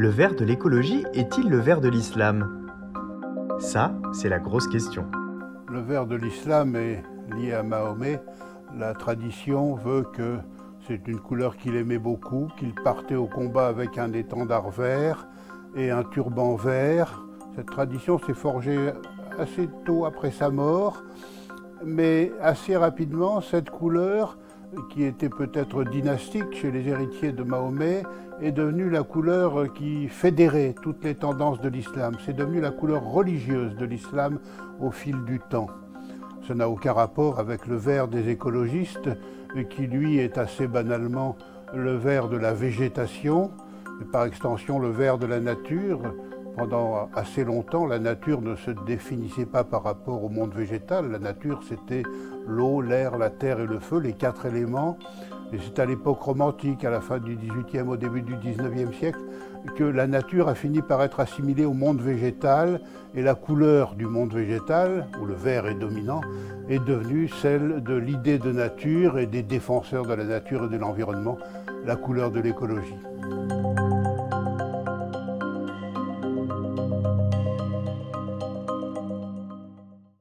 Le vert de l'écologie est-il le vert de l'islam? Ça, c'est la grosse question. Le vert de l'islam est lié à Mahomet. La tradition veut que c'est une couleur qu'il aimait beaucoup, qu'il partait au combat avec un étendard vert et un turban vert. Cette tradition s'est forgée assez tôt après sa mort, mais assez rapidement, cette couleur qui était peut-être dynastique chez les héritiers de Mahomet, est devenue la couleur qui fédérait toutes les tendances de l'islam. C'est devenu la couleur religieuse de l'islam au fil du temps. Ça n'a aucun rapport avec le vert des écologistes, qui lui est assez banalement le vert de la végétation, et par extension le vert de la nature, pendant assez longtemps, la nature ne se définissait pas par rapport au monde végétal. La nature, c'était l'eau, l'air, la terre et le feu, les quatre éléments. Et c'est à l'époque romantique, à la fin du XVIIIe, au début du XIXe siècle, que la nature a fini par être assimilée au monde végétal et la couleur du monde végétal, où le vert est dominant, est devenue celle de l'idée de nature et des défenseurs de la nature et de l'environnement, la couleur de l'écologie.